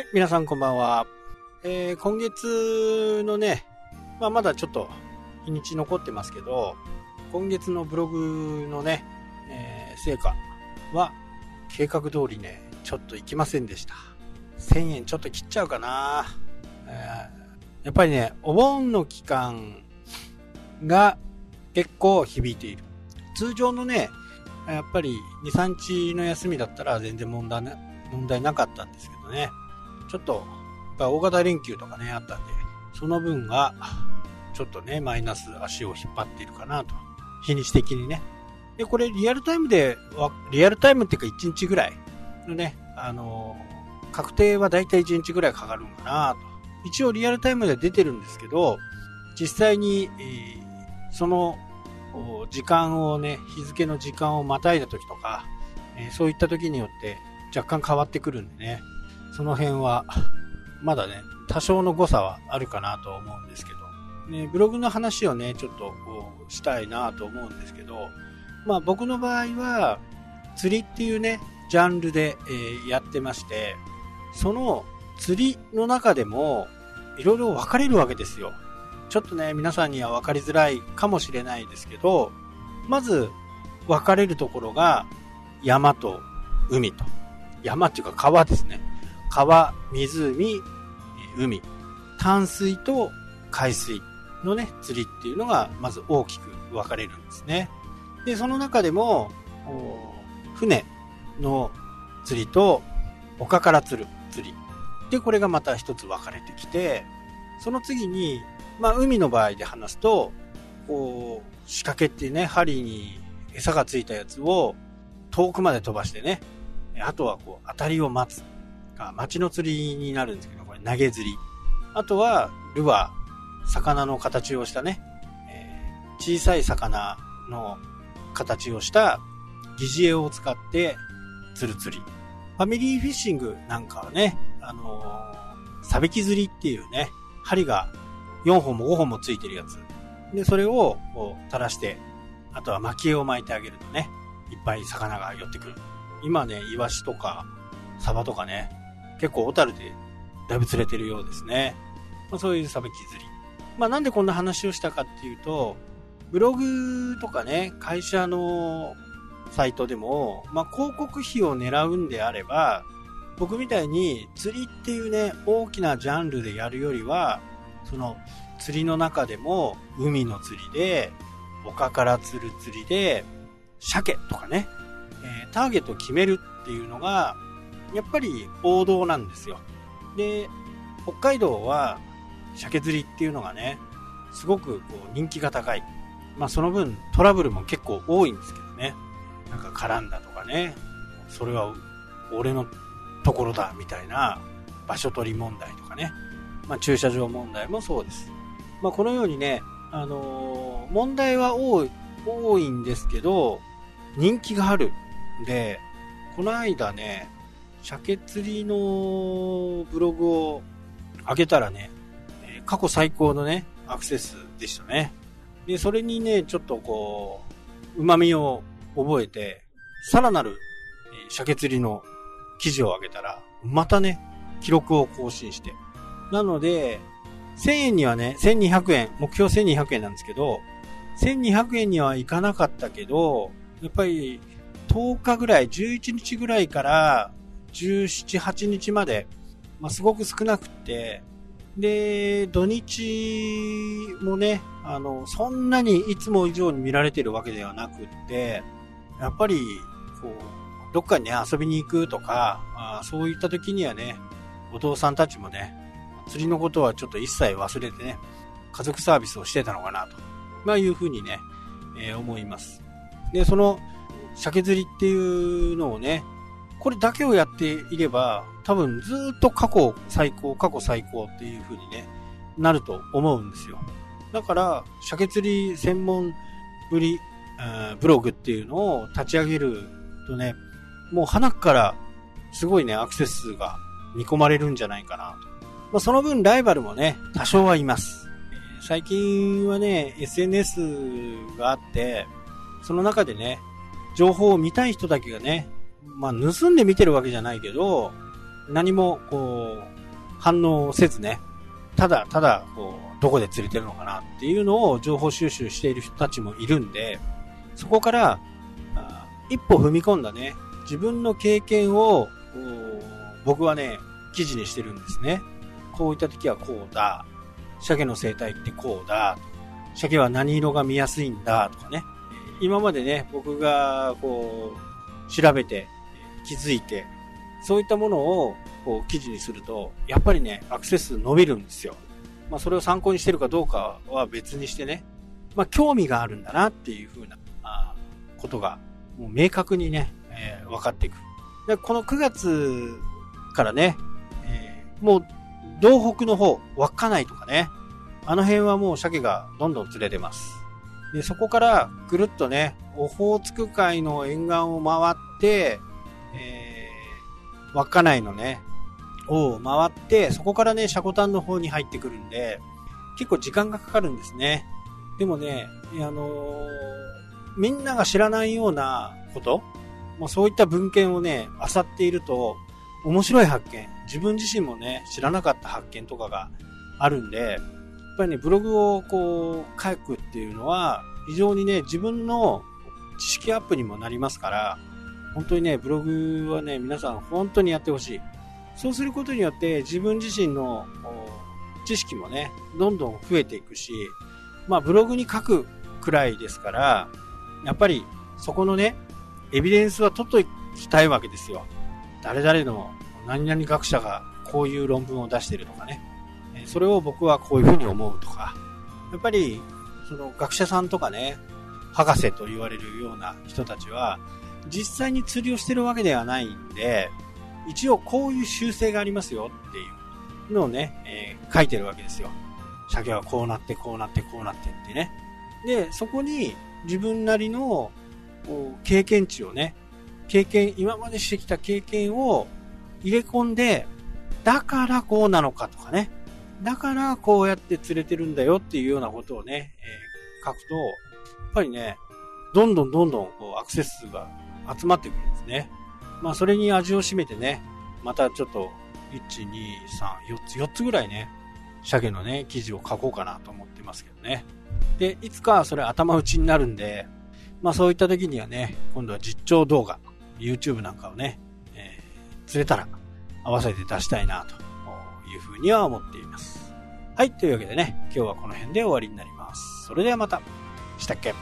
い、皆さんこんばんは。えー、今月のね、まあ、まだちょっと日にち残ってますけど、今月のブログのね、えー、成果は計画通りね、ちょっと行きませんでした。1000円ちょっと切っちゃうかな、えー、やっぱりね、お盆の期間が結構響いている。通常のね、やっぱり2、3日の休みだったら全然問題な問題なかったんですけどね。ちょっと、大型連休とかね、あったんで、その分が、ちょっとね、マイナス足を引っ張っているかなと。日にち的にね。で、これリアルタイムで、リアルタイムっていうか1日ぐらいのね、あのー、確定はだいたい1日ぐらいかかるのかなと。一応リアルタイムで出てるんですけど、実際に、えー、その時間をね、日付の時間をまたいだ時とか、えー、そういった時によって若干変わってくるんでね、その辺は、まだね、多少の誤差はあるかなと思うんですけど、ね、ブログの話をね、ちょっとしたいなと思うんですけど、まあ僕の場合は、釣りっていうね、ジャンルで、え、やってまして、その釣りの中でも、いろいろ分かれるわけですよ。ちょっとね、皆さんには分かりづらいかもしれないですけど、まず分かれるところが山と海と。山っていうか川ですね。川、湖、海。淡水と海水のね、釣りっていうのがまず大きく分かれるんですね。で、その中でも、船の釣りと丘から釣る釣り。で、これがまた一つ分かれてきて、その次にまあ、海の場合で話すと、こう、仕掛けっていうね、針に餌がついたやつを遠くまで飛ばしてね、あとはこう、当たりを待つ。が、町の釣りになるんですけど、これ投げ釣り。あとは、ルアー、魚の形をしたね、えー、小さい魚の形をした疑似餌を使って釣る釣り。ファミリーフィッシングなんかはね、あのー、サビキ釣りっていうね、針が4本も5本もついてるやつ。で、それをこう垂らして、あとは巻き絵を巻いてあげるとね、いっぱい魚が寄ってくる。今ね、イワシとか、サバとかね、結構小樽でだいぶ釣れてるようですね。まあ、そういうサバキ釣り。まあなんでこんな話をしたかっていうと、ブログとかね、会社のサイトでも、まあ広告費を狙うんであれば、僕みたいに釣りっていうね、大きなジャンルでやるよりは、その釣りの中でも海の釣りで、丘から釣る釣りで、鮭とかね、えー、ターゲットを決めるっていうのが、やっぱり王道なんですよ。で、北海道は鮭釣りっていうのがね、すごくこう人気が高い。まあその分トラブルも結構多いんですけどね。なんか絡んだとかね、それは俺のところだみたいな場所取り問題とかね。まあ、駐車場問題もそうです。まあ、このようにね、あのー、問題は多い、多いんですけど、人気がある。で、この間ね、鮭釣りのブログを上げたらね、過去最高のね、アクセスでしたね。で、それにね、ちょっとこう、旨味を覚えて、さらなる鮭釣りの記事を上げたら、またね、記録を更新して、なので、1000円にはね、1200円、目標1200円なんですけど、1200円にはいかなかったけど、やっぱり10日ぐらい、11日ぐらいから17、8日まで、まあ、すごく少なくて、で、土日もね、あの、そんなにいつも以上に見られてるわけではなくって、やっぱり、こう、どっかにね、遊びに行くとか、あそういった時にはね、お父さんたちもね、釣りのことはちょっと一切忘れてね、家族サービスをしてたのかなと、まあいうふうにね、えー、思います。で、その、鮭釣りっていうのをね、これだけをやっていれば、多分ずっと過去最高、過去最高っていう風にね、なると思うんですよ。だから、鮭釣り専門ぶり、ブログっていうのを立ち上げるとね、もう花からすごいね、アクセス数が見込まれるんじゃないかなとまあ、その分ライバルもね、多少はいます。最近はね、SNS があって、その中でね、情報を見たい人だけがね、まあ、盗んで見てるわけじゃないけど、何も、こう、反応せずね、ただ、ただ、こう、どこで釣れてるのかなっていうのを情報収集している人たちもいるんで、そこから、一歩踏み込んだね、自分の経験を、僕はね、記事にしてるんですね。こういった時はこうだ。鮭の生態ってこうだ。鮭は何色が見やすいんだとかね。今までね、僕がこう、調べて、気づいて、そういったものをこう記事にすると、やっぱりね、アクセス伸びるんですよ。まあそれを参考にしてるかどうかは別にしてね、まあ興味があるんだなっていうふうなあことが、もう明確にね、えー、分かっていく。で、この9月からね、えー、もう、道北の方、稚内とかね、あの辺はもう鮭がどんどん釣れてます。で、そこからぐるっとね、オホーツク海の沿岸を回って、えー、稚内のね、を回って、そこからね、シャコタンの方に入ってくるんで、結構時間がかかるんですね。でもね、あのー、みんなが知らないようなこと、まあ、そういった文献をね、漁っていると、面白い発見、自分自身もね、知らなかった発見とかがあるんで、っぱりね、ブログをこう、書くっていうのは、非常にね、自分の知識アップにもなりますから、本当にね、ブログはね、皆さん本当にやってほしい。そうすることによって自分自身の知識もね、どんどん増えていくし、まあブログに書くくらいですから、やっぱりそこのね、エビデンスは取っときたいわけですよ。誰々の何々学者がこういう論文を出してるとかね。それを僕はこういうふうに思うとか。やっぱり、その学者さんとかね、博士と言われるような人たちは、実際に釣りをしてるわけではないんで、一応こういう習性がありますよっていうのをね、えー、書いてるわけですよ。鮭はこうなってこうなってこうなってってね。で、そこに自分なりの経験値をね、経験、今までしてきた経験を入れ込んで、だからこうなのかとかね。だからこうやって釣れてるんだよっていうようなことをね、えー、書くと、やっぱりね、どんどんどんどんこうアクセス数が集まってくるんですね。まあそれに味を占めてね、またちょっと、1、2、3、4つ、4つぐらいね、鮭のね、記事を書こうかなと思ってますけどね。で、いつかそれ頭打ちになるんで、まあそういった時にはね、今度は実況動画、YouTube なんかをね、えー、釣れたら合わせて出したいなというふうには思っています。はい、というわけでね、今日はこの辺で終わりになります。それではまた。したっけ？